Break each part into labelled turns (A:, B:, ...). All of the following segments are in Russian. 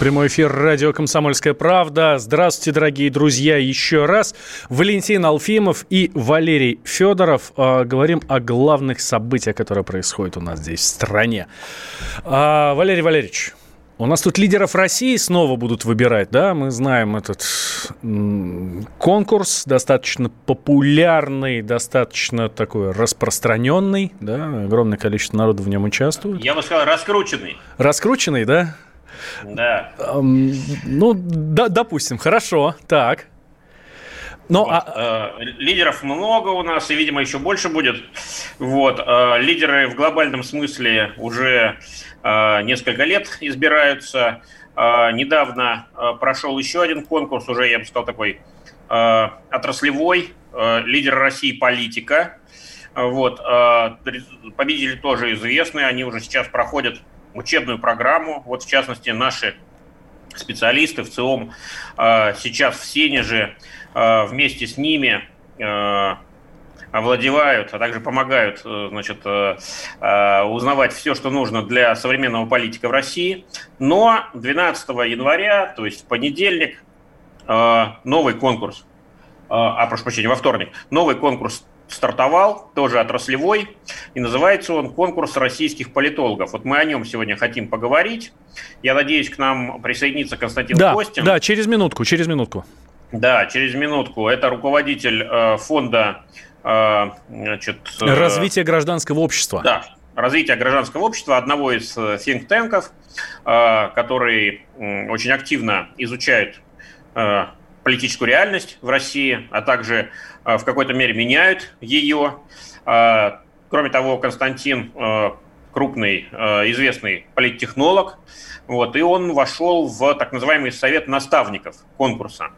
A: Прямой эфир радио «Комсомольская правда». Здравствуйте, дорогие друзья, еще раз. Валентин Алфимов и Валерий Федоров. Э, говорим о главных событиях, которые происходят у нас здесь, в стране. Э, Валерий Валерьевич, у нас тут лидеров России снова будут выбирать, да? Мы знаем этот конкурс, достаточно популярный, достаточно такой распространенный, да? Огромное количество народу в нем участвует.
B: Я бы сказал, раскрученный.
A: Раскрученный, да?
B: Да.
A: Эм, ну, да, допустим, хорошо, так.
B: Но, вот, а... э, лидеров много у нас, и, видимо, еще больше будет. Вот, э, лидеры в глобальном смысле уже э, несколько лет избираются. Недавно прошел еще один конкурс, уже, я бы сказал, такой отраслевой, лидер России политика. Вот, победители тоже известны, они уже сейчас проходят учебную программу. Вот, в частности, наши специалисты в ЦИОМ э, сейчас в Сенеже э, вместе с ними э, овладевают, а также помогают значит, узнавать все, что нужно для современного политика в России. Но 12 января, то есть в понедельник, новый конкурс, а, прошу прощения, во вторник, новый конкурс стартовал, тоже отраслевой, и называется он «Конкурс российских политологов». Вот мы о нем сегодня хотим поговорить. Я надеюсь, к нам присоединится Константин
A: да,
B: Костин.
A: Да, через минутку, через минутку.
B: Да, через минутку. Это руководитель э, фонда э, значит,
A: э, развития гражданского общества.
B: Да, развития гражданского общества, одного из think-танков, э, который э, очень активно изучает э, политическую реальность в России, а также э, в какой-то мере меняют ее. Э, кроме того, Константин э, крупный, известный политтехнолог, вот, и он вошел в так называемый совет наставников конкурса.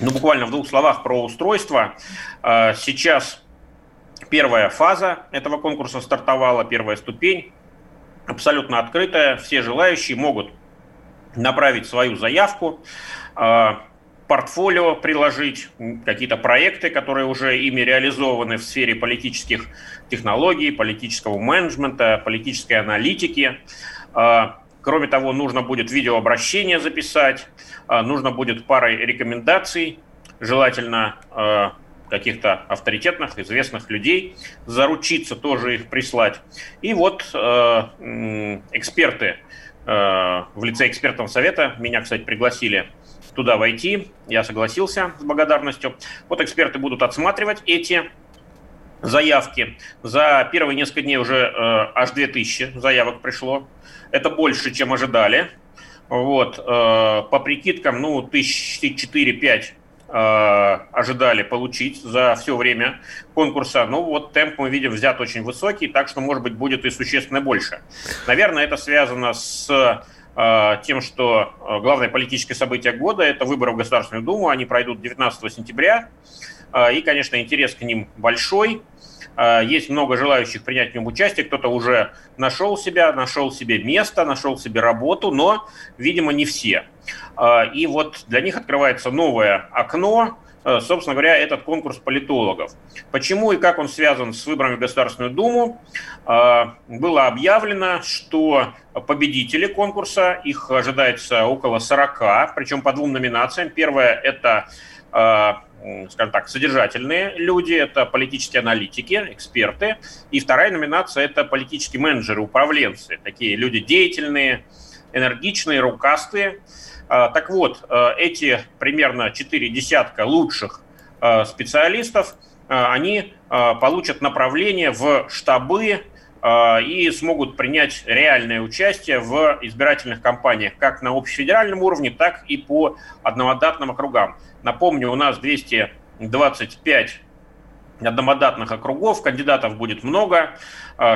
B: Ну, буквально в двух словах про устройство. Сейчас первая фаза этого конкурса стартовала, первая ступень, абсолютно открытая. Все желающие могут направить свою заявку портфолио приложить, какие-то проекты, которые уже ими реализованы в сфере политических технологий, политического менеджмента, политической аналитики. А, кроме того, нужно будет видеообращение записать, а, нужно будет парой рекомендаций, желательно а, каких-то авторитетных, известных людей, заручиться тоже их прислать. И вот эксперты в лице экспертного совета, меня, кстати, пригласили туда войти. Я согласился с благодарностью. Вот эксперты будут отсматривать эти заявки. За первые несколько дней уже э, аж 2000 заявок пришло. Это больше, чем ожидали. Вот, э, по прикидкам, ну, тысяч 4-5 э, ожидали получить за все время конкурса. Ну вот темп мы видим взят очень высокий, так что, может быть, будет и существенно больше. Наверное, это связано с тем, что а, главное политическое событие года – это выборы в Государственную Думу. Они пройдут 19 сентября. А, и, конечно, интерес к ним большой. Есть много желающих принять в нем участие. Кто-то уже нашел себя, нашел себе место, нашел себе работу, но, видимо, не все. И вот для них открывается новое окно, Э, собственно говоря, этот конкурс политологов. Почему и как он связан с выборами в Государственную Думу, э, было объявлено, что победители конкурса, их ожидается около 40, причем по двум номинациям. Первая – это э, скажем так, содержательные люди, это политические аналитики, эксперты. И вторая номинация – это политические менеджеры, управленцы, такие люди деятельные, энергичные, рукастые. А, так вот, э, эти примерно 4 десятка лучших э, специалистов, они получат направление в штабы и смогут принять реальное участие в избирательных кампаниях как на общефедеральном уровне, так и по одномандатным округам. Напомню, у нас 225 одномандатных округов, кандидатов будет много,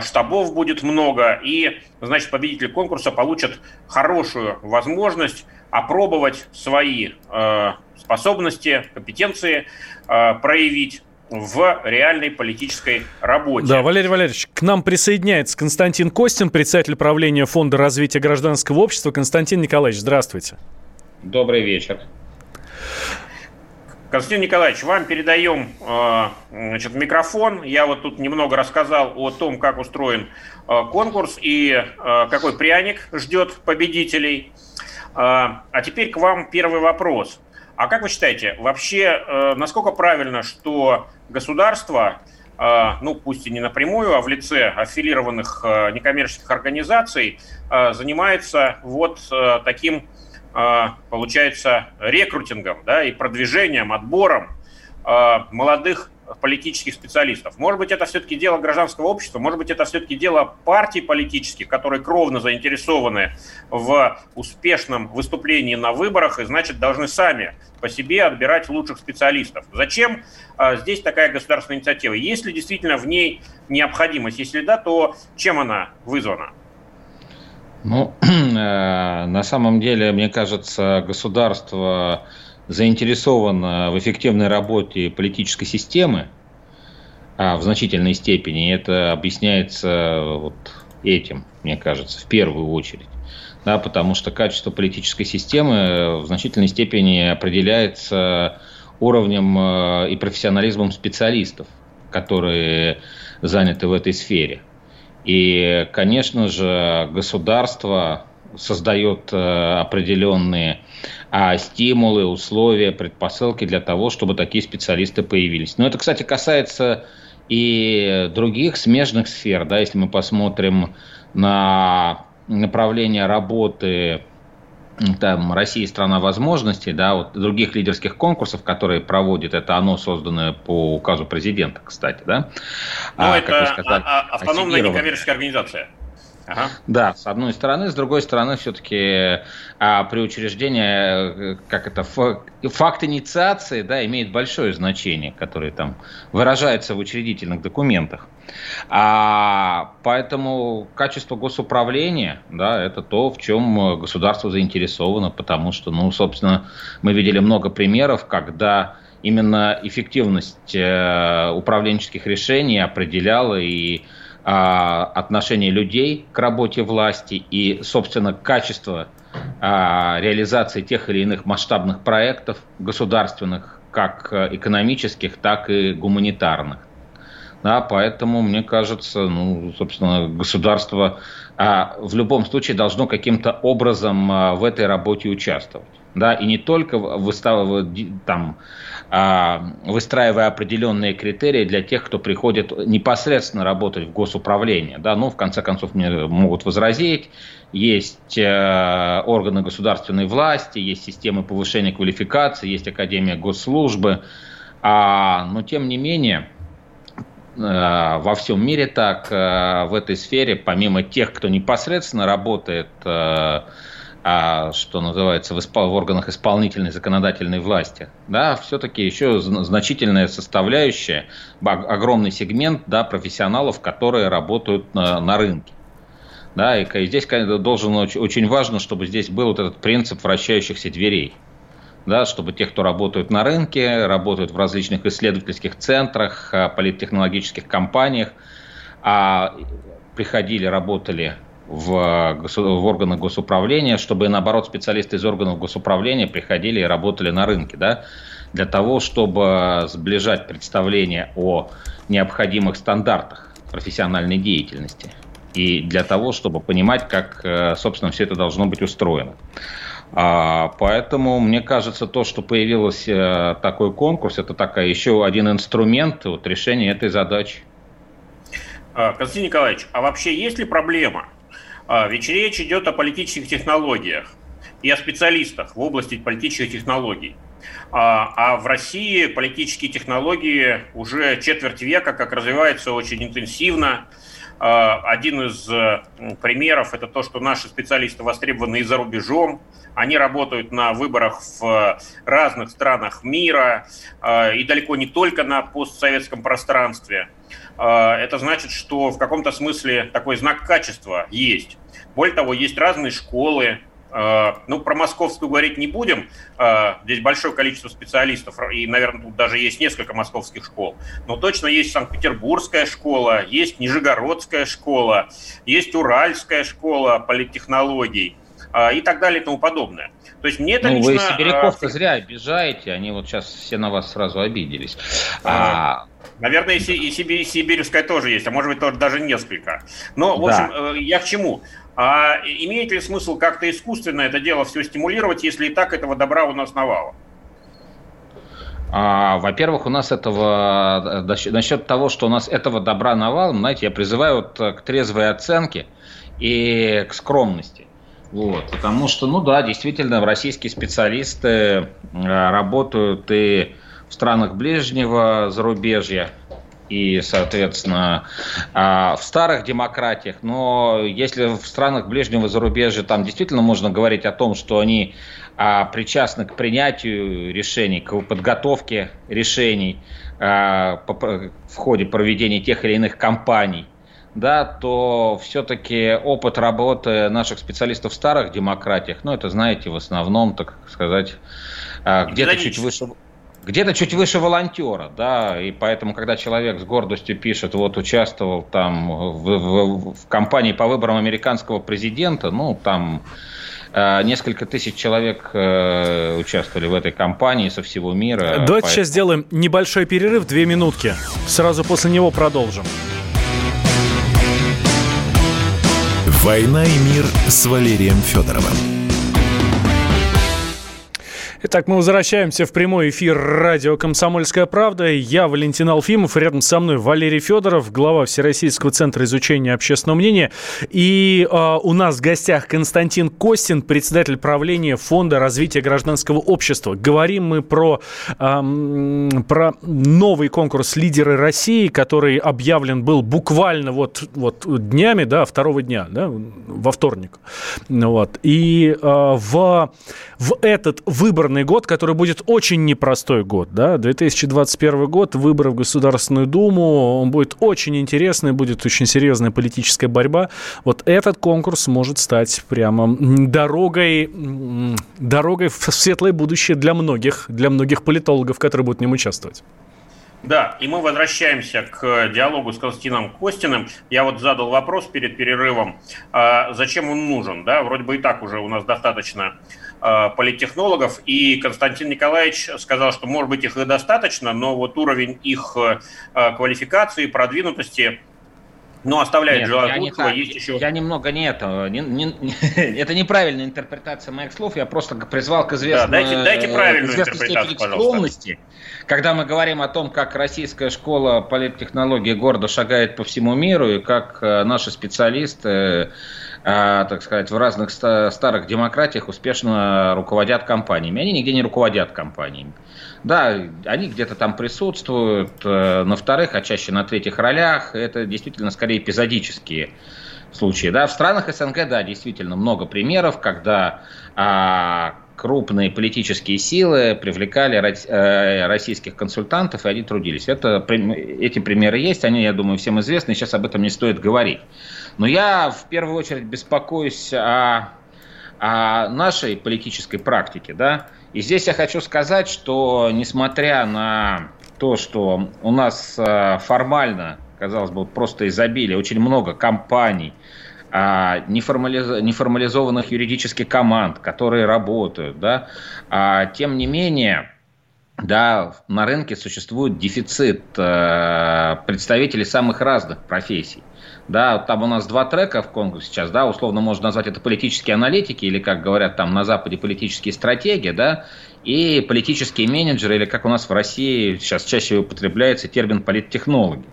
B: штабов будет много, и, значит, победители конкурса получат хорошую возможность опробовать свои э, способности, компетенции, э, проявить в реальной политической работе.
A: Да, Валерий Валерьевич, к нам присоединяется Константин Костин, председатель правления Фонда развития гражданского общества. Константин Николаевич, здравствуйте.
C: Добрый вечер.
B: Константин Николаевич, вам передаем э, значит, микрофон. Я вот тут немного рассказал о том, как устроен э, конкурс и э, какой пряник ждет победителей. А теперь к вам первый вопрос. А как вы считаете, вообще насколько правильно, что государство, ну пусть и не напрямую, а в лице аффилированных некоммерческих организаций занимается вот таким получается, рекрутингом да, и продвижением, отбором а, молодых политических специалистов. Может быть, это все-таки дело гражданского общества, может быть, это все-таки дело партий политических, которые кровно заинтересованы в успешном выступлении на выборах и, значит, должны сами по себе отбирать лучших специалистов. Зачем а, здесь такая государственная инициатива? Есть ли действительно в ней необходимость? Если да, то чем она вызвана?
C: Ну, э, на самом деле, мне кажется, государство заинтересовано в эффективной работе политической системы а в значительной степени. Это объясняется вот этим, мне кажется, в первую очередь. Да, потому что качество политической системы в значительной степени определяется уровнем э, и профессионализмом специалистов, которые заняты в этой сфере. И, конечно же, государство создает э, определенные а, стимулы, условия, предпосылки для того, чтобы такие специалисты появились. Но это, кстати, касается и других смежных сфер. Да, если мы посмотрим на направление работы там Россия страна возможностей, да, вот других лидерских конкурсов, которые проводит, это оно созданное по указу президента, кстати, да.
B: Ну, а, это сказали, а, а, автономная некоммерческая организация.
C: Ага. Да, с одной стороны, с другой стороны, все-таки а, при учреждении, э, как это, факт инициации, да, имеет большое значение, которое там выражается в учредительных документах. А, поэтому качество госуправления, да, это то, в чем государство заинтересовано, потому что, ну, собственно, мы видели много примеров, когда именно эффективность э, управленческих решений определяла и отношение людей к работе власти и, собственно, качество а, реализации тех или иных масштабных проектов государственных, как экономических, так и гуманитарных. Да, поэтому, мне кажется, ну, собственно, государство а, в любом случае должно каким-то образом а, в этой работе участвовать. Да, и не только выставив, там, а, выстраивая определенные критерии для тех, кто приходит непосредственно работать в госуправление. Да, ну, в конце концов, мне могут возразить, есть э, органы государственной власти, есть системы повышения квалификации, есть Академия госслужбы, а, но тем не менее э, во всем мире так, э, в этой сфере, помимо тех, кто непосредственно работает а, что называется, в, испол- в органах исполнительной законодательной власти, да, все-таки еще значительная составляющая, огромный сегмент да, профессионалов, которые работают на, на рынке. Да, и здесь должен очень, очень важно, чтобы здесь был вот этот принцип вращающихся дверей. Да, чтобы те, кто работают на рынке, работают в различных исследовательских центрах, а, политтехнологических компаниях, а приходили, работали в, в органы госуправления, чтобы, наоборот, специалисты из органов госуправления приходили и работали на рынке, да, для того, чтобы сближать представление о необходимых стандартах профессиональной деятельности и для того, чтобы понимать, как, э, собственно, все это должно быть устроено. А, поэтому, мне кажется, то, что появился э, такой конкурс, это такая еще один инструмент вот, решения этой задачи.
B: А, Константин Николаевич, а вообще есть ли проблема ведь речь идет о политических технологиях и о специалистах в области политических технологий. А, а в России политические технологии уже четверть века как развиваются очень интенсивно. Один из примеров – это то, что наши специалисты востребованы и за рубежом, они работают на выборах в разных странах мира и далеко не только на постсоветском пространстве. Это значит, что в каком-то смысле такой знак качества есть. Более того, есть разные школы, Э, ну, про московскую говорить не будем. Э, здесь большое количество специалистов, и, наверное, тут даже есть несколько московских школ. Но точно есть Санкт-Петербургская школа, есть Нижегородская школа, есть Уральская школа политтехнологий и так далее и тому подобное.
C: То есть мне это ну, лично... Вы сибиряков-то зря обижаете, они вот сейчас все на вас сразу обиделись.
B: А... Наверное, и, Сибирь, Сибирская тоже есть, а может быть, тоже даже несколько. Но, в общем, да. я к чему? А имеет ли смысл как-то искусственно это дело все стимулировать, если и так этого добра у нас навало?
C: А, во-первых, у нас этого, насчет того, что у нас этого добра навалом, знаете, я призываю вот к трезвой оценке и к скромности. Вот, потому что, ну да, действительно, российские специалисты э, работают и в странах ближнего зарубежья, и, соответственно, а, в старых демократиях. Но если в странах ближнего зарубежья там действительно можно говорить о том, что они а, причастны к принятию решений, к подготовке решений а, в ходе проведения тех или иных кампаний, да, то все-таки опыт работы наших специалистов в старых демократиях, ну, это, знаете, в основном, так сказать, где-то чуть выше где-то чуть выше волонтера, да, и поэтому, когда человек с гордостью пишет, вот участвовал там в, в, в кампании по выборам американского президента, ну, там э, несколько тысяч человек э, участвовали в этой кампании со всего мира.
A: Давайте поэтому... сейчас сделаем небольшой перерыв, две минутки. Сразу после него продолжим.
D: «Война и мир» с Валерием Федоровым.
A: Итак, мы возвращаемся в прямой эфир радио «Комсомольская правда». Я Валентин Алфимов, рядом со мной Валерий Федоров, глава Всероссийского центра изучения общественного мнения. И э, у нас в гостях Константин Костин, председатель правления Фонда развития гражданского общества. Говорим мы про, э, про новый конкурс «Лидеры России», который объявлен был буквально вот, вот днями, да, второго дня, да, во вторник. Вот. И э, в, в этот выбор выборный год, который будет очень непростой год. Да? 2021 год, выборы в Государственную Думу, он будет очень интересный, будет очень серьезная политическая борьба. Вот этот конкурс может стать прямо дорогой, дорогой в светлое будущее для многих, для многих политологов, которые будут в нем участвовать.
B: Да, и мы возвращаемся к диалогу с Константином Костиным. Я вот задал вопрос перед перерывом, а зачем он нужен, да, вроде бы и так уже у нас достаточно политтехнологов, и Константин Николаевич сказал, что, может быть, их и достаточно, но вот уровень их а, квалификации, продвинутости но оставляет нет, желать лучшего,
C: не, есть еще... Я немного не это, не, не, это неправильная интерпретация моих слов, я просто призвал к известной, да, дайте, дайте правильную интерпретацию, пожалуйста. Когда мы говорим о том, как российская школа политтехнологии гордо шагает по всему миру, и как э, наши специалисты так сказать, в разных старых демократиях успешно руководят компаниями. Они нигде не руководят компаниями. Да, они где-то там присутствуют э, на вторых, а чаще на третьих ролях. Это действительно скорее эпизодические случаи. Да, в странах СНГ, да, действительно много примеров, когда а, крупные политические силы привлекали э, российских консультантов, и они трудились. Это, эти примеры есть, они, я думаю, всем известны, сейчас об этом не стоит говорить. Но я в первую очередь беспокоюсь о, о нашей политической практике. Да? И здесь я хочу сказать, что несмотря на то, что у нас э, формально, казалось бы, просто изобилие, очень много компаний, а, неформализованных юридических команд, которые работают, да, а, тем не менее, да, на рынке существует дефицит э, представителей самых разных профессий. Да, там у нас два трека в конкурсе сейчас, да, условно можно назвать это политические аналитики, или, как говорят там на Западе, политические стратегии, да, и политические менеджеры, или как у нас в России сейчас чаще употребляется термин политтехнологи.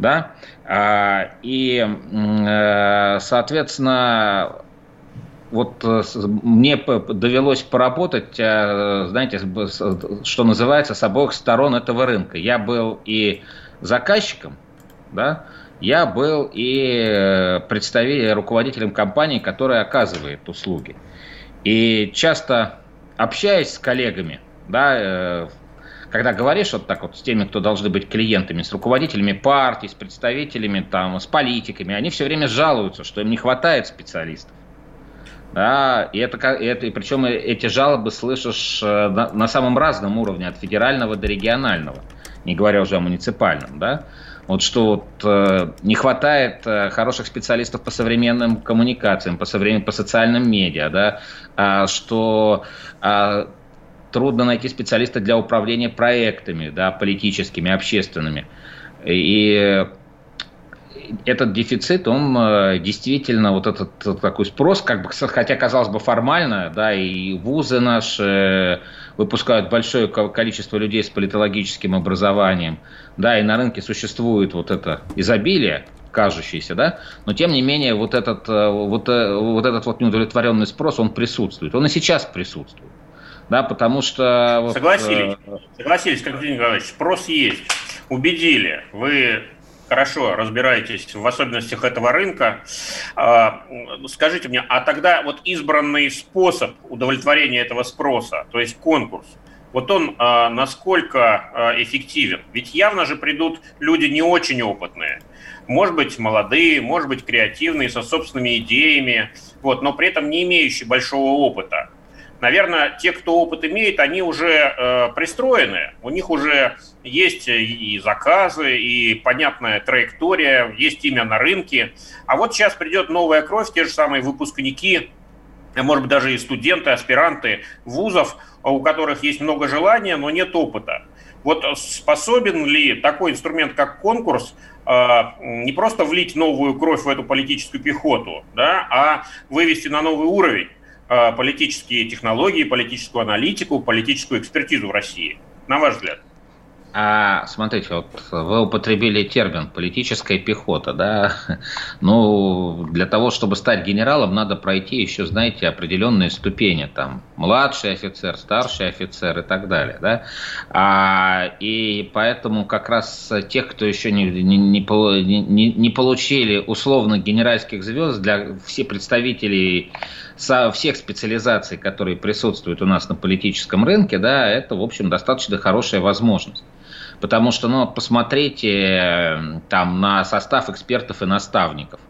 C: Да? А, и, э, соответственно, вот э, мне довелось поработать, э, знаете, что называется, с обоих сторон этого рынка. Я был и заказчиком, да, я был и представителем, руководителем компании, которая оказывает услуги. И часто общаясь с коллегами, да, когда говоришь вот так вот с теми, кто должны быть клиентами, с руководителями партий, с представителями, там, с политиками, они все время жалуются, что им не хватает специалистов. Да, и это, это и причем эти жалобы слышишь э, на, на самом разном уровне, от федерального до регионального, не говоря уже о муниципальном, да. Вот что вот, э, не хватает э, хороших специалистов по современным коммуникациям, по, современ... по социальным медиа, да, а, что а, трудно найти специалиста для управления проектами, да, политическими, общественными. И этот дефицит, он э, действительно, вот этот такой спрос, как бы, хотя казалось бы формально, да, и вузы наши выпускают большое количество людей с политологическим образованием, да, и на рынке существует вот это изобилие, кажущийся, да, но тем не менее вот этот э, вот, э, вот этот вот неудовлетворенный спрос, он присутствует, он и сейчас присутствует, да, потому что...
B: Согласились, вот, согласились, Константин Николаевич, спрос есть, убедили, вы хорошо разбираетесь в особенностях этого рынка. А, скажите мне, а тогда вот избранный способ удовлетворения этого спроса, то есть конкурс, вот он а, насколько а, эффективен? Ведь явно же придут люди не очень опытные, может быть, молодые, может быть, креативные, со собственными идеями, вот, но при этом не имеющие большого опыта наверное, те, кто опыт имеет, они уже э, пристроены, у них уже есть и заказы, и понятная траектория, есть имя на рынке. А вот сейчас придет новая кровь, те же самые выпускники, а может быть, даже и студенты, аспиранты вузов, у которых есть много желания, но нет опыта. Вот способен ли такой инструмент, как конкурс, э, не просто влить новую кровь в эту политическую пехоту, да, а вывести на новый уровень? Э, политические технологии, политическую аналитику, политическую экспертизу в России, на ваш взгляд?
C: А, смотрите, вот вы употребили термин политическая пехота, да. Ну, для того, чтобы стать генералом, надо пройти еще, знаете, определенные ступени, там, младший офицер, старший офицер и так далее, да. А, и поэтому как раз тех, кто еще не, не, не, не получили условных генеральских звезд, для всех представителей со всех специализаций, которые присутствуют у нас на политическом рынке, да, это, в общем, достаточно хорошая возможность. Потому что, ну, посмотрите э, там на состав экспертов и наставников.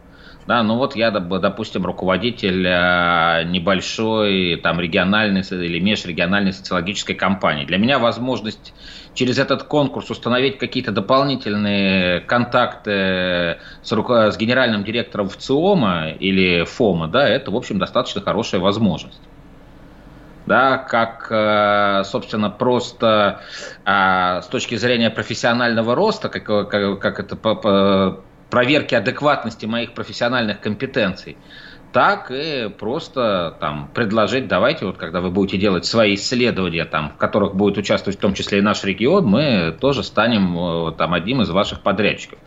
C: Да, ну вот я, допустим, руководитель э, небольшой там региональной или межрегиональной социологической компании. Для меня возможность через этот конкурс установить какие-то дополнительные контакты с, руко... с генеральным директором ВЦИОМа или ФОМа, да, это, в общем, достаточно хорошая возможность да, как, э, собственно, просто а, с точки зрения профессионального роста, как, как, как это проверки адекватности моих профессиональных компетенций, так и просто там предложить, давайте, вот когда вы будете делать свои исследования, там, в которых будет участвовать в том числе и наш регион, мы тоже станем э, там одним из ваших подрядчиков.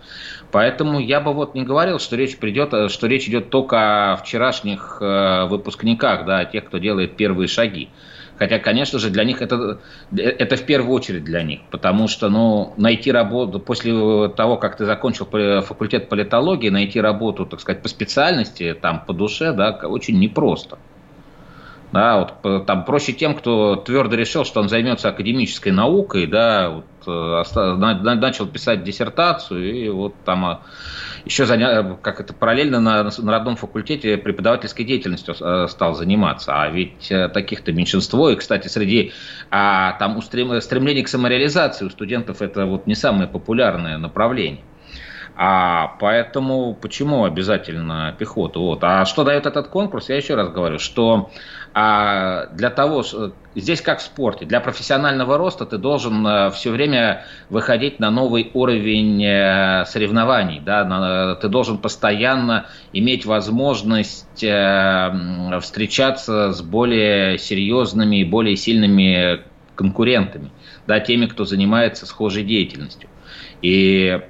C: Поэтому я бы вот не говорил, что речь придет, э, что речь идет только о вчерашних э, выпускниках, да, о тех, кто делает первые шаги. Хотя, конечно же, для них это, это в первую очередь для них, потому что ну, найти работу, после того, как ты закончил факультет политологии, найти работу, так сказать, по специальности, там, по душе, да, очень непросто. Да, вот там проще тем, кто твердо решил, что он займется академической наукой, да, вот, э, начал писать диссертацию и вот там а, еще заня... как это параллельно на, на родном факультете преподавательской деятельностью э, стал заниматься. А ведь э, таких-то меньшинство. И, кстати, среди а, там устрем... стремление к самореализации у студентов это вот не самое популярное направление. А поэтому почему обязательно пехоту? Вот. А что дает этот конкурс? Я еще раз говорю, что а, для того, здесь как в спорте, для профессионального роста ты должен а, все время выходить на новый уровень а, соревнований. Да? Ты должен постоянно иметь возможность а, встречаться с более серьезными и более сильными конкурентами, да, теми, кто занимается схожей деятельностью. И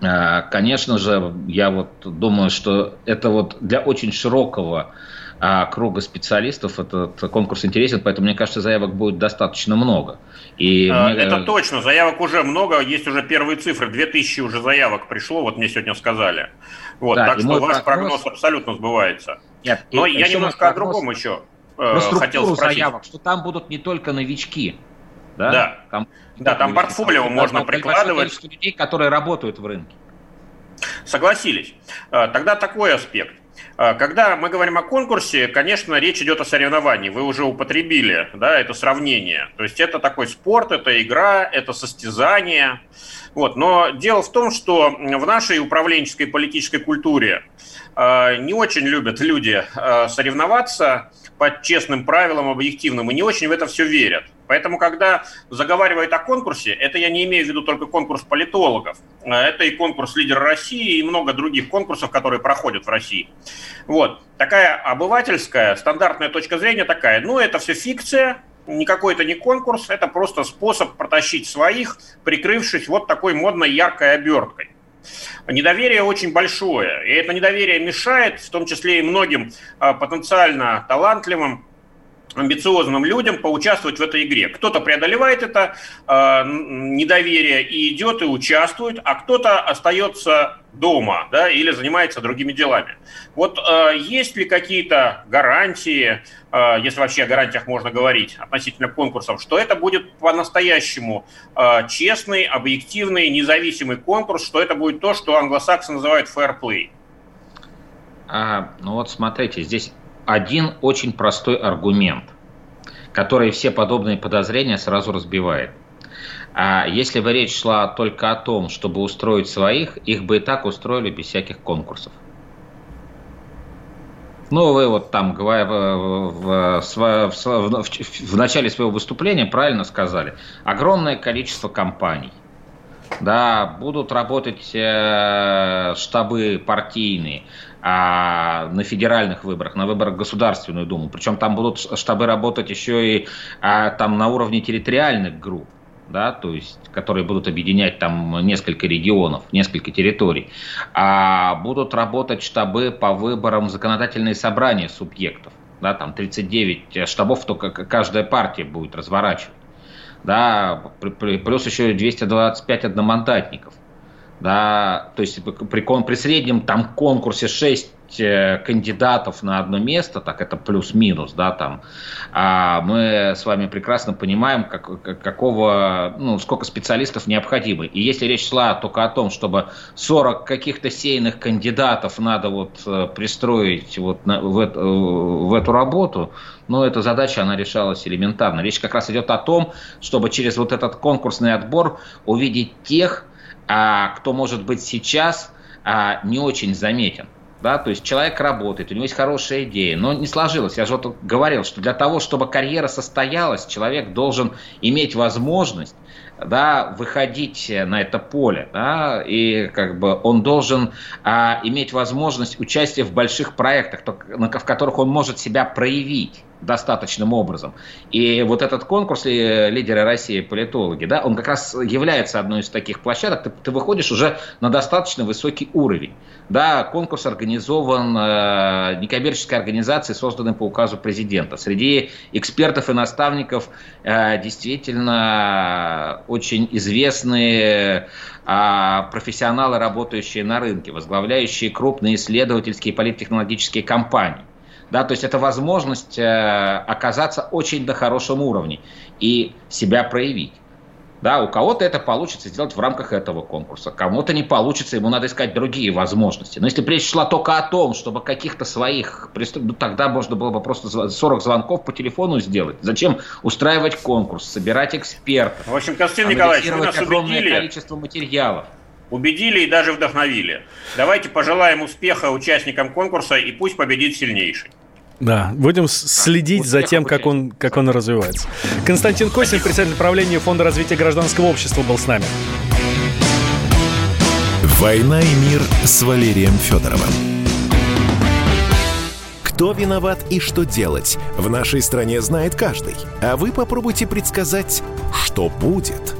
C: Конечно же, я вот думаю, что это вот для очень широкого а, круга специалистов этот конкурс интересен, поэтому мне кажется, заявок будет достаточно много.
B: И а, мне... Это точно, заявок уже много, есть уже первые цифры, 2000 уже заявок пришло, вот мне сегодня сказали. Вот, да, так что ваш прогноз... прогноз абсолютно сбывается. Нет, Но я немножко о другом еще
C: э, хотел спросить. заявок, что там будут не только новички,
B: да? Да, там, да, там портфолио можно прикладывать.
C: людей, которые работают в рынке.
B: Согласились. Э, тогда такой аспект. Э, когда мы говорим о конкурсе, конечно, речь идет о соревновании. Вы уже употребили да, это сравнение. То есть это такой спорт, это игра, это состязание. Вот. Но дело в том, что в нашей управленческой политической культуре э, не очень любят люди соревноваться по честным правилам, объективным, и не очень в это все верят. Поэтому, когда заговаривают о конкурсе, это я не имею в виду только конкурс политологов. А это и конкурс лидера России, и много других конкурсов, которые проходят в России. Вот. Такая обывательская, стандартная точка зрения такая. Ну, это все фикция, никакой это не конкурс, это просто способ протащить своих, прикрывшись вот такой модной яркой оберткой. Недоверие очень большое, и это недоверие мешает, в том числе и многим а, потенциально талантливым амбициозным людям поучаствовать в этой игре. Кто-то преодолевает это э, недоверие и идет и участвует, а кто-то остается дома да, или занимается другими делами. Вот э, есть ли какие-то гарантии, э, если вообще о гарантиях можно говорить относительно конкурсов, что это будет по-настоящему э, честный, объективный, независимый конкурс, что это будет то, что англосаксы называют fair play?
C: А, ну вот смотрите, здесь один очень простой аргумент, который все подобные подозрения сразу разбивает. А если бы речь шла только о том, чтобы устроить своих, их бы и так устроили без всяких конкурсов. Ну, вы вот там в, в, в, в, в начале своего выступления правильно сказали. Огромное количество компаний. Да, будут работать э, штабы партийные, а, на федеральных выборах, на выборах в Государственную Думу. Причем там будут штабы работать еще и а, там на уровне территориальных групп да, то есть, которые будут объединять там несколько регионов, несколько территорий, а будут работать штабы по выборам законодательные собрания субъектов, да, там 39 штабов только каждая партия будет разворачивать, да, плюс еще 225 одномандатников да, то есть при, при среднем там конкурсе 6 э, кандидатов на одно место, так это плюс-минус, да, там, а мы с вами прекрасно понимаем, как, какого, ну, сколько специалистов необходимо. И если речь шла только о том, чтобы 40 каких-то сейных кандидатов надо вот э, пристроить вот на, в, это, в эту работу, ну, эта задача, она решалась элементарно. Речь как раз идет о том, чтобы через вот этот конкурсный отбор увидеть тех, кто может быть сейчас а, не очень заметен. Да, то есть человек работает, у него есть хорошая идея, но не сложилось. Я же вот говорил, что для того, чтобы карьера состоялась, человек должен иметь возможность да, выходить на это поле, да, и как бы он должен а, иметь возможность участия в больших проектах, в которых он может себя проявить достаточным образом. И вот этот конкурс лидеры России, политологи, да, он как раз является одной из таких площадок. Ты, ты выходишь уже на достаточно высокий уровень. Да, конкурс организован э, некоммерческой организацией, созданной по указу президента. Среди экспертов и наставников э, действительно очень известные э, профессионалы, работающие на рынке, возглавляющие крупные исследовательские и политтехнологические компании. Да, то есть это возможность э, оказаться очень на хорошем уровне и себя проявить. Да, у кого-то это получится сделать в рамках этого конкурса, кому-то не получится, ему надо искать другие возможности. Но если речь шла только о том, чтобы каких-то своих, ну, тогда можно было бы просто 40 звонков по телефону сделать. Зачем устраивать конкурс, собирать экспертов?
B: В общем, Константин Николаевич, вы нас
C: огромное убедили. количество материалов.
B: Убедили и даже вдохновили. Давайте пожелаем успеха участникам конкурса и пусть победит сильнейший.
A: Да, будем следить за тем, как он, как он развивается. Константин Косин, председатель правления Фонда развития гражданского общества, был с нами.
D: «Война и мир» с Валерием Федоровым. Кто виноват и что делать, в нашей стране знает каждый. А вы попробуйте предсказать, что будет –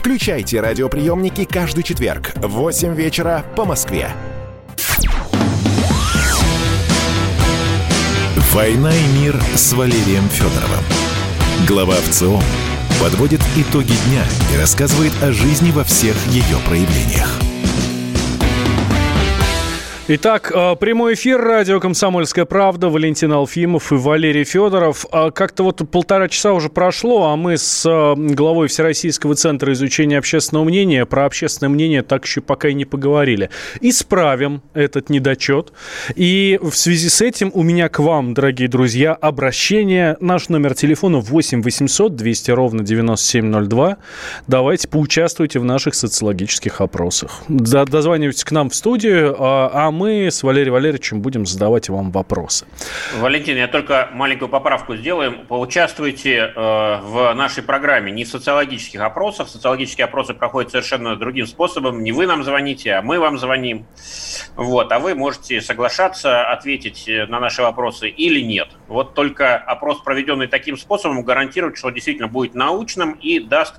D: Включайте радиоприемники каждый четверг в 8 вечера по Москве. «Война и мир» с Валерием Федоровым. Глава ВЦО подводит итоги дня и рассказывает о жизни во всех ее проявлениях.
A: Итак, э, прямой эфир, радио «Комсомольская правда», Валентин Алфимов и Валерий Федоров. А как-то вот полтора часа уже прошло, а мы с э, главой Всероссийского центра изучения общественного мнения про общественное мнение так еще пока и не поговорили. Исправим этот недочет. И в связи с этим у меня к вам, дорогие друзья, обращение. Наш номер телефона 8 800 200 ровно 9702. Давайте поучаствуйте в наших социологических опросах. Дозванивайтесь к нам в студию, а, а мы с Валерием Валерьевичем будем задавать вам вопросы.
B: Валентин, я только маленькую поправку сделаем. Поучаствуйте э, в нашей программе не в социологических опросах. Социологические опросы проходят совершенно другим способом. Не вы нам звоните, а мы вам звоним. Вот, а вы можете соглашаться, ответить на наши вопросы или нет. Вот только опрос, проведенный таким способом, гарантирует, что действительно будет научным и даст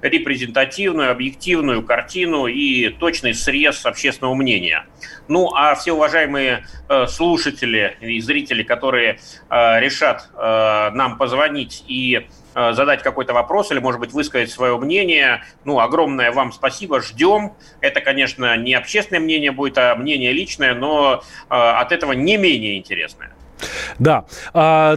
B: репрезентативную, объективную картину и точный срез общественного мнения. Ну, а все уважаемые э, слушатели и зрители, которые э, решат э, нам позвонить и задать какой-то вопрос или, может быть, высказать свое мнение. Ну, огромное вам спасибо, ждем. Это, конечно, не общественное мнение будет, а мнение личное, но от этого не менее интересное.
A: Да. А,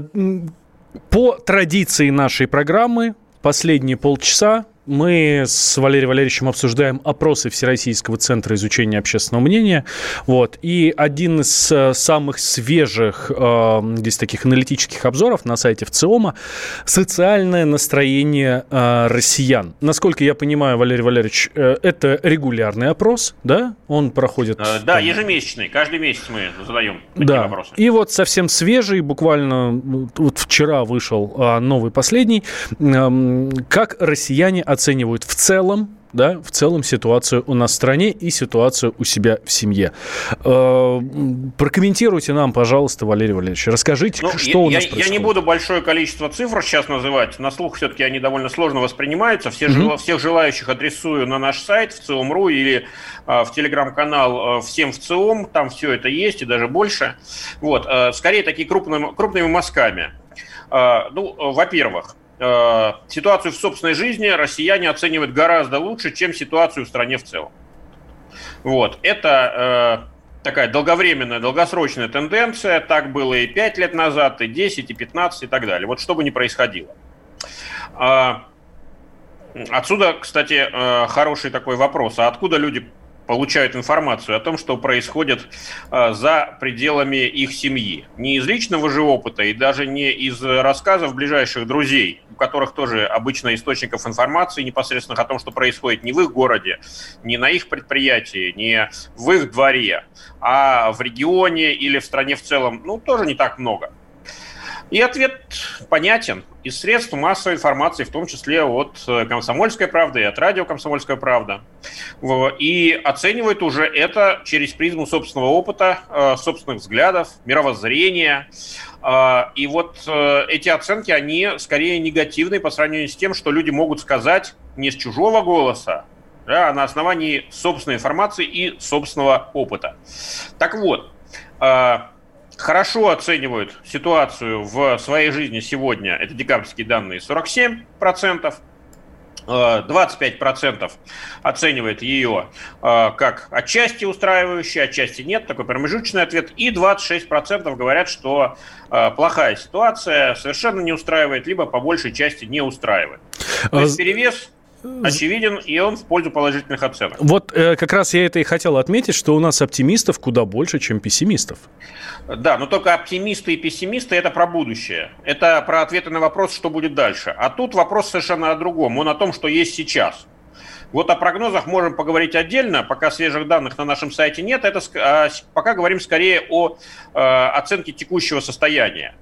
A: по традиции нашей программы последние полчаса мы с Валерием Валерьевичем обсуждаем опросы Всероссийского центра изучения общественного мнения. Вот. И один из э, самых свежих э, здесь таких аналитических обзоров на сайте ВЦИОМа – социальное настроение э, россиян. Насколько я понимаю, Валерий Валерьевич, э, это регулярный опрос, да? Он проходит…
B: Э, да, ежемесячный. Каждый месяц мы задаем такие
A: да.
B: вопросы.
A: И вот совсем свежий, буквально вот вчера вышел э, новый последний. Э, как россияне оценивают в целом да, в целом ситуацию у нас в стране и ситуацию у себя в семье. Э, прокомментируйте нам, пожалуйста, Валерий Валерьевич, расскажите, ну, что
B: я,
A: у нас
B: я,
A: происходит.
B: Я не буду большое количество цифр сейчас называть, на слух все-таки они довольно сложно воспринимаются. Все, угу. Всех желающих адресую на наш сайт в ЦИОМ.ру или а, в телеграм-канал а, «Всем в ЦИОМ», там все это есть и даже больше. Вот, а, скорее такие крупными, крупными мазками. А, ну, во-первых, Э, ситуацию в собственной жизни россияне оценивают гораздо лучше, чем ситуацию в стране в целом. Вот. Это э, такая долговременная, долгосрочная тенденция. Так было и 5 лет назад, и 10, и 15, и так далее. Вот что бы ни происходило. Э, отсюда, кстати, э, хороший такой вопрос. А откуда люди получают информацию о том, что происходит э, за пределами их семьи. Не из личного же опыта и даже не из рассказов ближайших друзей, у которых тоже обычно источников информации непосредственно о том, что происходит не в их городе, не на их предприятии, не в их дворе, а в регионе или в стране в целом, ну, тоже не так много. И ответ понятен. Из средств массовой информации, в том числе от э, «Комсомольской правды» и от радио «Комсомольская правда». И оценивает уже это через призму собственного опыта, э, собственных взглядов, мировоззрения. Э, и вот эти оценки, они скорее негативные по сравнению с тем, что люди могут сказать не с чужого голоса, а на основании собственной информации и собственного опыта. Так вот, хорошо оценивают ситуацию в своей жизни сегодня, это декабрьские данные, 47%, 25% оценивает ее как отчасти устраивающий, отчасти нет, такой промежуточный ответ, и 26% говорят, что плохая ситуация совершенно не устраивает, либо по большей части не устраивает. То есть перевес очевиден, и он в пользу положительных оценок.
A: Вот э, как раз я это и хотел отметить, что у нас оптимистов куда больше, чем пессимистов.
B: Да, но только оптимисты и пессимисты – это про будущее. Это про ответы на вопрос, что будет дальше. А тут вопрос совершенно о другом. Он о том, что есть сейчас. Вот о прогнозах можем поговорить отдельно, пока свежих данных на нашем сайте нет. Это а, пока говорим скорее о э, оценке текущего состояния.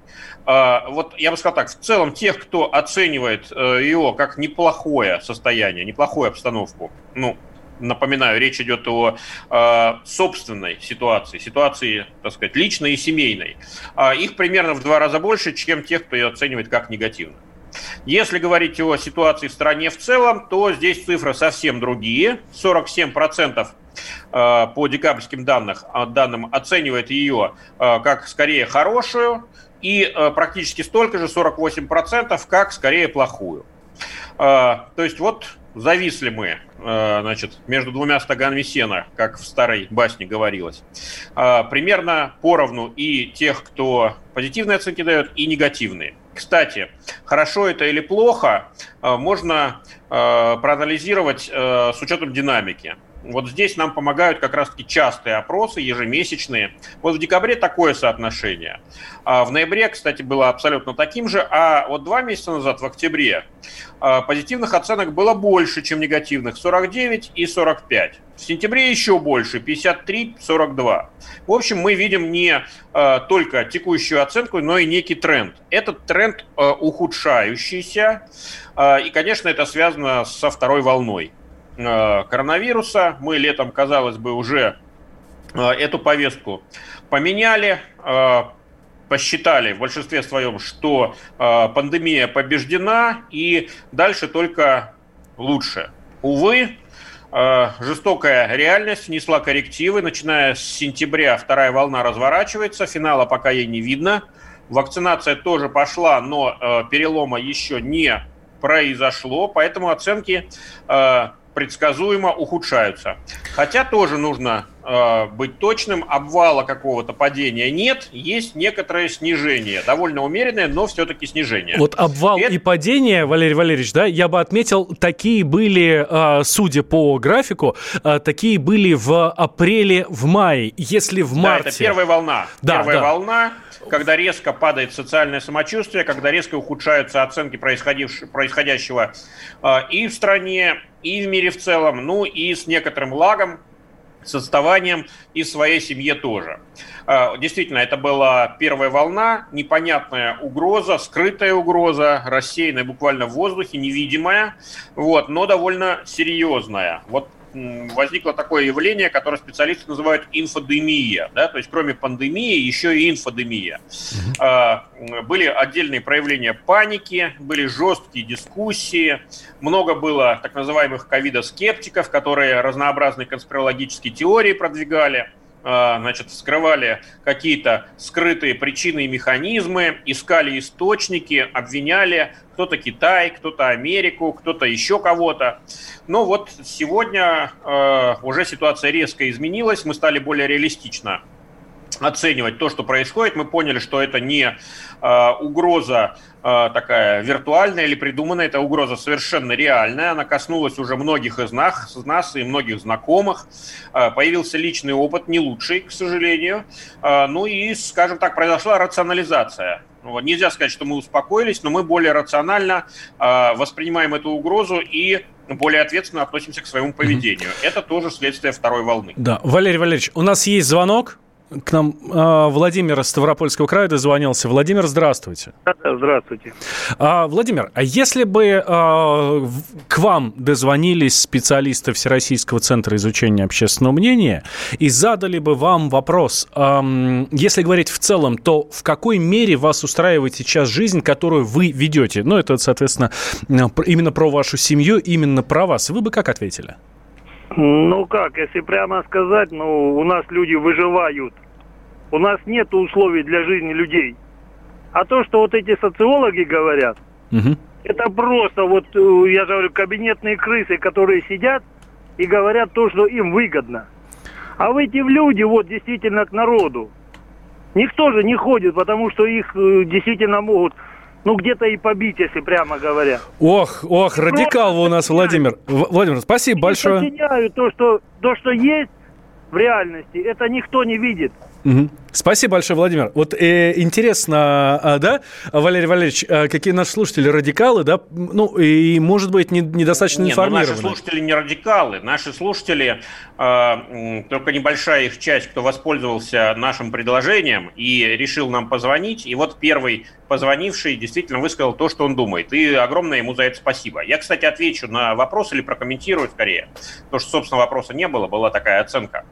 B: А, вот я бы сказал так, в целом тех, кто оценивает э, его как неплохое состояние, неплохую обстановку, ну, напоминаю, речь идет о э, собственной ситуации, ситуации, так сказать, личной и семейной. Э, их примерно в два раза больше, чем тех, кто ее оценивает как негативно. Если говорить о ситуации в стране в целом, то здесь цифры совсем другие. 47% по декабрьским данным, данным оценивает ее как скорее хорошую, и э, практически столько же, 48%, как скорее плохую. Э, то есть вот зависли мы, э, значит, между двумя стаганами сена, как в старой басне говорилось. Примерно поровну и тех, кто позитивные оценки дает, и негативные. Кстати, хорошо это или плохо, можно проанализировать с учетом динамики. Вот здесь нам помогают как раз-таки частые опросы, ежемесячные. Вот в декабре такое соотношение. А в ноябре, кстати, было абсолютно таким же. А вот два месяца назад, в октябре, а, позитивных оценок было больше, чем негативных. 49 и 45. В сентябре еще больше, 53-42. В общем, мы видим не э, только текущую оценку, но и некий тренд. Этот тренд э, ухудшающийся, э, и, конечно, это связано со второй волной. Э, коронавируса. Мы летом, казалось бы, уже э, эту повестку поменяли, э, посчитали в большинстве своем, что пандемия побеждена, и дальше только лучше. Увы, жестокая реальность внесла коррективы. Начиная с сентября вторая волна разворачивается, финала пока ей не видно. Вакцинация тоже пошла, но перелома еще не произошло, поэтому оценки предсказуемо ухудшаются. Хотя тоже нужно быть точным, обвала какого-то падения нет, есть некоторое снижение, довольно умеренное, но все-таки снижение.
A: Вот обвал Это... и падение, Валерий Валерьевич, да, я бы отметил, такие были, э, судя по графику, э, такие были в апреле, в мае. Если в марте...
B: Да, это первая волна. Да, первая да. волна когда резко падает социальное самочувствие, когда резко ухудшаются оценки происходящего э, и в стране, и в мире в целом, ну и с некоторым лагом, с отставанием и своей семье тоже. Э, действительно, это была первая волна, непонятная угроза, скрытая угроза, рассеянная буквально в воздухе, невидимая, вот, но довольно серьезная. Вот возникло такое явление, которое специалисты называют инфодемия. Да? То есть кроме пандемии еще и инфодемия. Угу. Были отдельные проявления паники, были жесткие дискуссии, много было так называемых ковида-скептиков, которые разнообразные конспирологические теории продвигали. А, значит, вскрывали какие-то скрытые причины и механизмы, искали источники, обвиняли кто-то Китай, кто-то Америку, кто-то еще кого-то. Но вот сегодня э, уже ситуация резко изменилась, мы стали более реалистично оценивать то, что происходит. Мы поняли, что это не э, угроза э, такая виртуальная или придуманная, это угроза совершенно реальная. Она коснулась уже многих из нас, из нас и многих знакомых. Э, появился личный опыт, не лучший, к сожалению. Э, ну и, скажем так, произошла рационализация. Вот. Нельзя сказать, что мы успокоились, но мы более рационально э, воспринимаем эту угрозу и более ответственно относимся к своему поведению. Mm-hmm. Это тоже следствие второй волны.
A: Да, Валерий Валерьевич, у нас есть звонок. К нам э, Владимир из Ставропольского края дозвонился. Владимир, здравствуйте.
E: Здравствуйте.
A: А, Владимир, а если бы э, к вам дозвонились специалисты Всероссийского центра изучения общественного мнения и задали бы вам вопрос, э, если говорить в целом, то в какой мере вас устраивает сейчас жизнь, которую вы ведете? Ну, это, соответственно, именно про вашу семью, именно про вас. Вы бы как ответили?
E: Ну как, если прямо сказать, ну у нас люди выживают. У нас нет условий для жизни людей. А то, что вот эти социологи говорят, угу. это просто вот, э, я же говорю, кабинетные крысы, которые сидят и говорят то, что им выгодно. А в эти люди вот действительно к народу. Никто же не ходит, потому что их э, действительно могут ну, где-то и побить, если прямо говоря.
A: Ох, ох, радикал вы у нас, Владимир. Владимир, спасибо большое.
E: Я то, что, то, что есть в реальности, это никто не видит.
A: Угу. Спасибо большое, Владимир. Вот э, интересно, а, да, Валерий Валерьевич, а какие наши слушатели радикалы, да, ну и, может быть, не, недостаточно не, информированы.
B: Ну, наши слушатели не радикалы, наши слушатели, э, только небольшая их часть, кто воспользовался нашим предложением и решил нам позвонить, и вот первый позвонивший действительно высказал то, что он думает, и огромное ему за это спасибо. Я, кстати, отвечу на вопрос или прокомментирую скорее, потому что, собственно, вопроса не было, была такая оценка.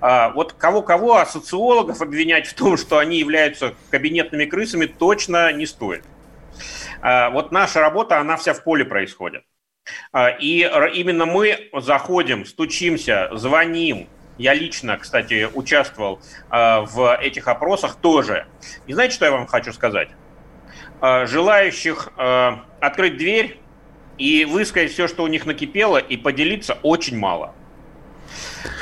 B: Вот кого-кого, а социологов обвинять в том, что они являются кабинетными крысами, точно не стоит. А, вот наша работа, она вся в поле происходит. А, и именно мы заходим, стучимся, звоним. Я лично, кстати, участвовал в этих опросах тоже. И знаете, что я вам хочу сказать? Желающих открыть дверь и высказать все, что у них накипело, и поделиться очень мало.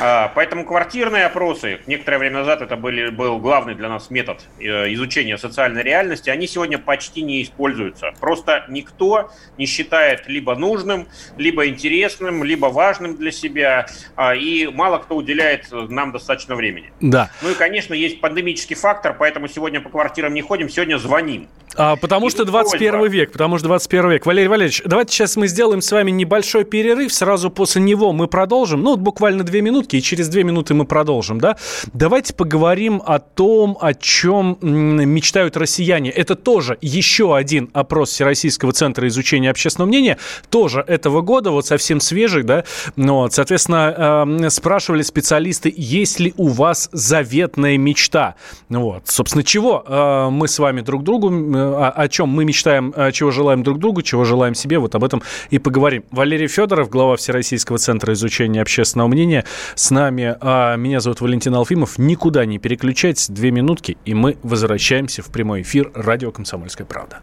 B: А, поэтому квартирные опросы, некоторое время назад это были, был главный для нас метод э, изучения социальной реальности, они сегодня почти не используются. Просто никто не считает либо нужным, либо интересным, либо важным для себя, а, и мало кто уделяет нам достаточно времени.
A: Да.
B: Ну и, конечно, есть пандемический фактор, поэтому сегодня по квартирам не ходим, сегодня звоним.
A: А, потому и что 21 просьба. век, потому что 21 век. Валерий Валерьевич, давайте сейчас мы сделаем с вами небольшой перерыв, сразу после него мы продолжим, ну, вот буквально две минутки, и через две минуты мы продолжим, да? Давайте поговорим о том, о чем мечтают россияне. Это тоже еще один опрос Всероссийского центра изучения общественного мнения, тоже этого года, вот совсем свежий, да? Ну, вот, соответственно, э, спрашивали специалисты, есть ли у вас заветная мечта? Ну вот, собственно, чего э, мы с вами друг другу, э, о, о чем мы мечтаем, чего желаем друг другу, чего желаем себе, вот об этом и поговорим. Валерий Федоров, глава Всероссийского центра изучения общественного мнения, с нами. А меня зовут Валентин Алфимов. Никуда не переключайтесь. Две минутки, и мы возвращаемся в прямой эфир радио «Комсомольская правда».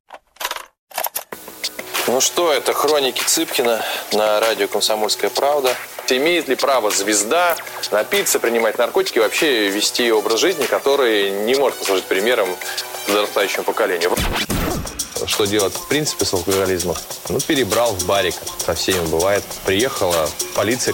F: Ну что, это хроники Цыпкина на радио «Комсомольская правда». Имеет ли право звезда напиться, принимать наркотики и вообще вести образ жизни, который не может послужить примером подрастающему поколению? Что делать в принципе с алкоголизмом? Ну, перебрал в барик. Со всеми бывает. Приехала полиция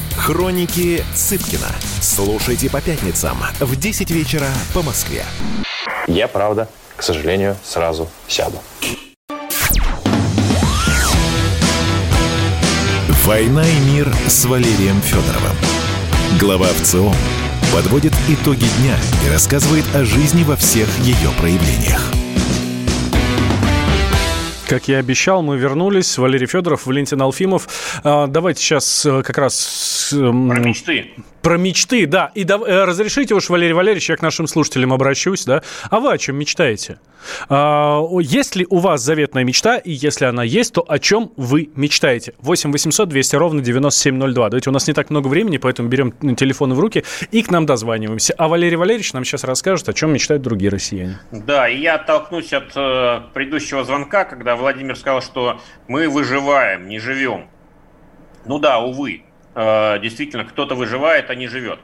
D: Хроники Цыпкина. Слушайте по пятницам в 10 вечера по Москве.
F: Я, правда, к сожалению, сразу сяду.
D: «Война и мир» с Валерием Федоровым. Глава ВЦО подводит итоги дня и рассказывает о жизни во всех ее проявлениях.
A: Как я обещал, мы вернулись. Валерий Федоров, Валентин Алфимов. А, давайте сейчас э, как раз...
B: Про мечты.
A: Про мечты, да. И да, э, разрешите уж, Валерий Валерьевич, я к нашим слушателям обращусь, да. А вы о чем мечтаете? А, есть ли у вас заветная мечта? И если она есть, то о чем вы мечтаете? 8 800 200 ровно 9702. Давайте, у нас не так много времени, поэтому берем телефоны в руки и к нам дозваниваемся. А Валерий Валерьевич нам сейчас расскажет, о чем мечтают другие россияне.
B: Да, и я оттолкнусь от э, предыдущего звонка, когда Владимир сказал, что мы выживаем, не живем. Ну да, увы. Э, действительно кто-то выживает, а не живет.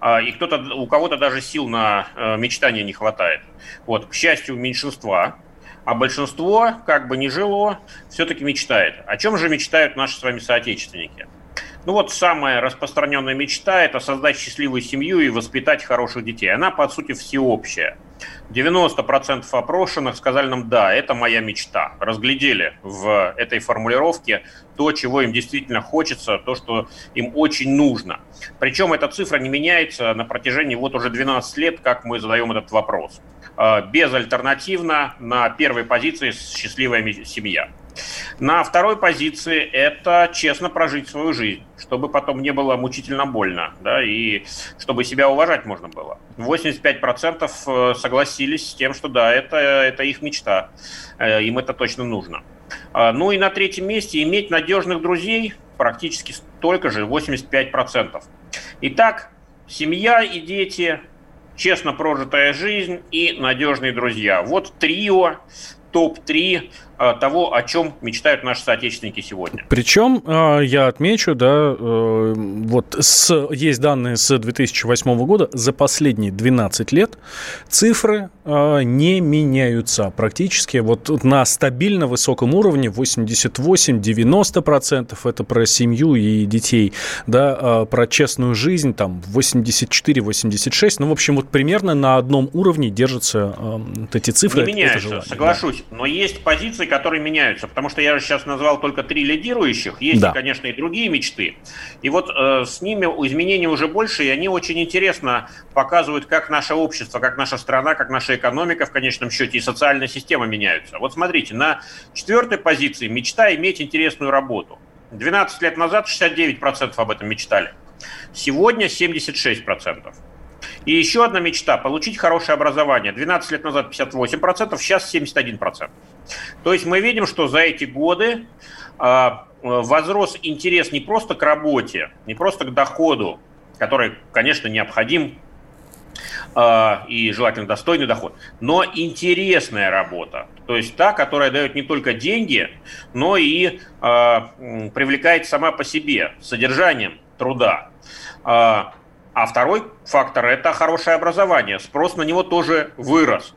B: А, и кто-то, у кого-то даже сил на э, мечтание не хватает. Вот, к счастью, меньшинства, а большинство, как бы не жило, все-таки мечтает. О чем же мечтают наши с вами соотечественники? Ну вот самая распространенная мечта – это создать счастливую семью и воспитать хороших детей. Она, по сути, всеобщая. 90% опрошенных сказали нам, да, это моя мечта. Разглядели в этой формулировке то, чего им действительно хочется, то, что им очень нужно. Причем эта цифра не меняется на протяжении вот уже 12 лет, как мы задаем этот вопрос. А, безальтернативно на первой позиции счастливая семья. На второй позиции это честно прожить свою жизнь, чтобы потом не было мучительно больно, да, и чтобы себя уважать можно было. 85% э, согласились с тем, что да, это, это их мечта, э, им это точно нужно. А, ну и на третьем месте иметь надежных друзей практически столько же, 85%. Итак, семья и дети, честно прожитая жизнь и надежные друзья. Вот трио, топ-3 Э, того, о чем мечтают наши соотечественники сегодня.
A: Причем, э, я отмечу, да, э, вот с, есть данные с 2008 года, за последние 12 лет цифры не меняются практически. Вот на стабильно высоком уровне 88-90% это про семью и детей, да, про честную жизнь там 84-86, ну, в общем, вот примерно на одном уровне держатся вот эти цифры.
B: Не меняются, соглашусь, да. но есть позиции, которые меняются, потому что я же сейчас назвал только три лидирующих, есть, да. конечно, и другие мечты. И вот э, с ними изменения уже больше, и они очень интересно показывают, как наше общество, как наша страна, как наша экономика в конечном счете и социальная система меняются. Вот смотрите, на четвертой позиции мечта иметь интересную работу. 12 лет назад 69% об этом мечтали. Сегодня 76%. И еще одна мечта – получить хорошее образование. 12 лет назад 58%, сейчас 71%. То есть мы видим, что за эти годы а, возрос интерес не просто к работе, не просто к доходу, который, конечно, необходим а, и желательно достойный доход, но интересная работа. То есть та, которая дает не только деньги, но и э, привлекает сама по себе содержанием труда. А второй фактор – это хорошее образование. Спрос на него тоже вырос.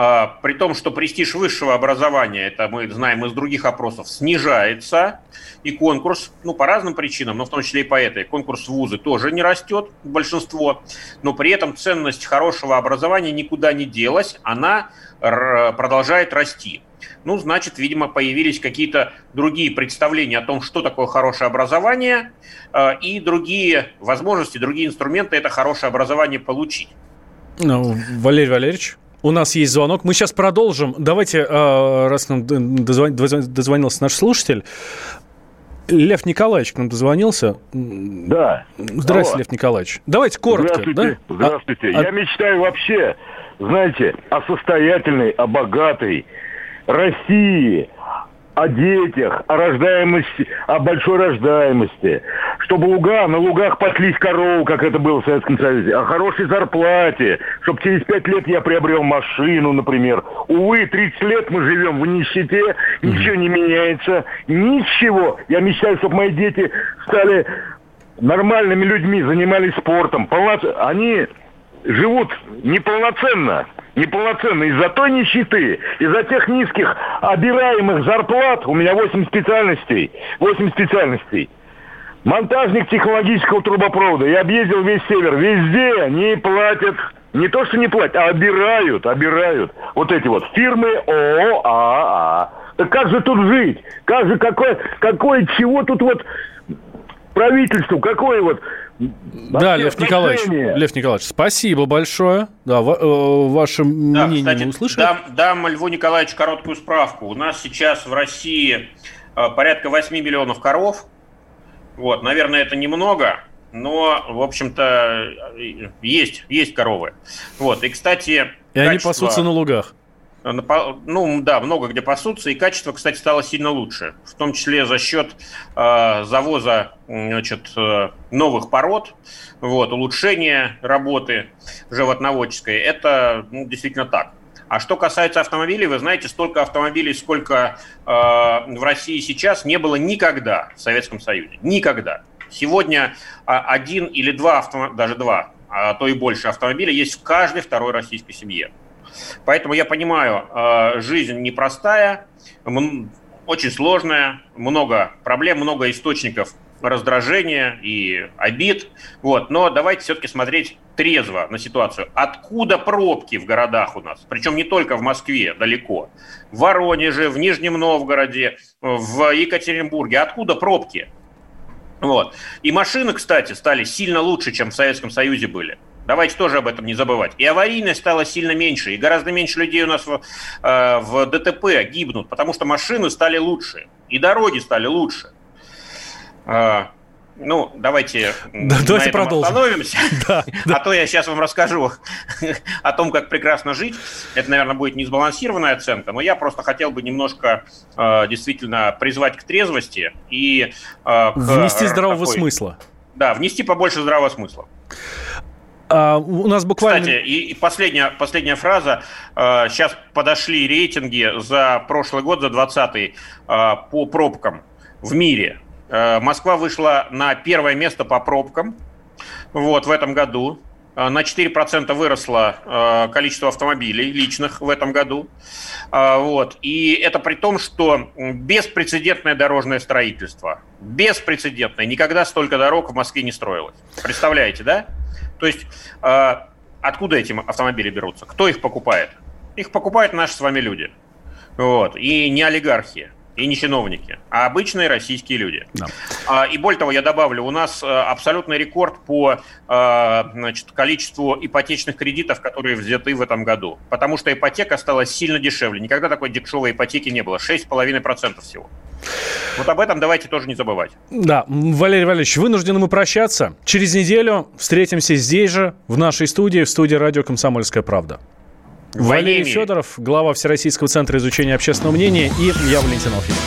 B: А, при том, что престиж высшего образования, это мы знаем из других опросов, снижается, и конкурс, ну, по разным причинам, но в том числе и по этой, конкурс вузы тоже не растет, большинство, но при этом ценность хорошего образования никуда не делась, она продолжает расти. Ну, значит, видимо, появились какие-то другие представления о том, что такое хорошее образование, э, и другие возможности, другие инструменты это хорошее образование получить.
A: Ну, Валерий Валерьевич? У нас есть звонок. Мы сейчас продолжим. Давайте, э, раз нам дозвонился наш слушатель, Лев Николаевич к нам дозвонился.
G: Да.
A: Здравствуйте, Алло. Лев Николаевич. Давайте коротко.
G: Здравствуйте. Да? Здравствуйте. А, Я а... мечтаю вообще, знаете, о состоятельной, о богатой, России, о детях, о рождаемости, о большой рождаемости, чтобы луга, на лугах паслись корову, как это было в Советском Союзе, о хорошей зарплате, чтобы через пять лет я приобрел машину, например. Увы, 30 лет мы живем в нищете, ничего не меняется, ничего. Я мечтаю, чтобы мои дети стали нормальными людьми, занимались спортом. Полноц... Они живут неполноценно неполноценно из-за той нищеты, из-за тех низких обираемых зарплат, у меня 8 специальностей, 8 специальностей. Монтажник технологического трубопровода. Я объездил весь север. Везде они платят, не то что не платят, а обирают, обирают. Вот эти вот фирмы ООО ААА. Так как же тут жить? Как же, какое, какое, чего тут вот правительству, какое вот
A: да, Лев Николаевич, Лев Николаевич, спасибо большое. Да, э, ваше да, мнение кстати, мы услышали.
B: Дам, дам Льву Николаевичу короткую справку. У нас сейчас в России э, порядка 8 миллионов коров. Вот, наверное, это немного, но, в общем-то, есть, есть коровы. Вот, и, кстати... И
A: качество... они пасутся на лугах.
B: Ну, да, много где пасутся, и качество, кстати, стало сильно лучше, в том числе за счет э, завоза значит, э, новых пород, вот, улучшения работы животноводческой. Это ну, действительно так. А что касается автомобилей, вы знаете, столько автомобилей, сколько э, в России сейчас, не было никогда в Советском Союзе. Никогда. Сегодня один или два, автом... даже два, а то и больше автомобиля есть в каждой второй российской семье. Поэтому я понимаю, э, жизнь непростая, очень сложная, много проблем, много источников раздражения и обид. Вот. Но давайте все-таки смотреть трезво на ситуацию. Откуда пробки в городах у нас? Причем не только в Москве, далеко. В Воронеже, в Нижнем Новгороде, в Екатеринбурге. Откуда пробки? Вот. И машины, кстати, стали сильно лучше, чем в Советском Союзе были. Давайте тоже об этом не забывать. И аварийность стала сильно меньше, и гораздо меньше людей у нас в, э, в ДТП гибнут, потому что машины стали лучше, и дороги стали лучше. Э, ну, давайте,
A: да, давайте продолжим.
B: остановимся. Да, да. А то я сейчас вам расскажу о том, как прекрасно жить. Это, наверное, будет не сбалансированная оценка, но я просто хотел бы немножко э, действительно призвать к трезвости и...
A: Э, к, Внести здравого такой, смысла.
B: Да, внести побольше здравого смысла.
A: А, у нас буквально...
B: Кстати, и, последняя, последняя фраза. А, сейчас подошли рейтинги за прошлый год, за 20 а, по пробкам в мире. А, Москва вышла на первое место по пробкам вот, в этом году. А, на 4% выросло а, количество автомобилей личных в этом году. А, вот. И это при том, что беспрецедентное дорожное строительство. Беспрецедентное. Никогда столько дорог в Москве не строилось. Представляете, да? То есть э, откуда эти автомобили берутся? Кто их покупает? Их покупают наши с вами люди. Вот. И не олигархи, и не чиновники, а обычные российские люди. Да. А, и более того, я добавлю, у нас а, абсолютный рекорд по а, значит, количеству ипотечных кредитов, которые взяты в этом году. Потому что ипотека стала сильно дешевле. Никогда такой дешевой ипотеки не было. 6,5% всего. Вот об этом давайте тоже не забывать.
A: Да, Валерий Валерьевич, вынуждены мы прощаться. Через неделю встретимся здесь же, в нашей студии, в студии радио «Комсомольская правда». Валерий. Федоров, глава Всероссийского центра изучения общественного мнения, и я, Валентин Алфимов.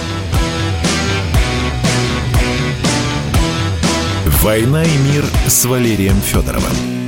D: «Война и мир» с Валерием Федоровым.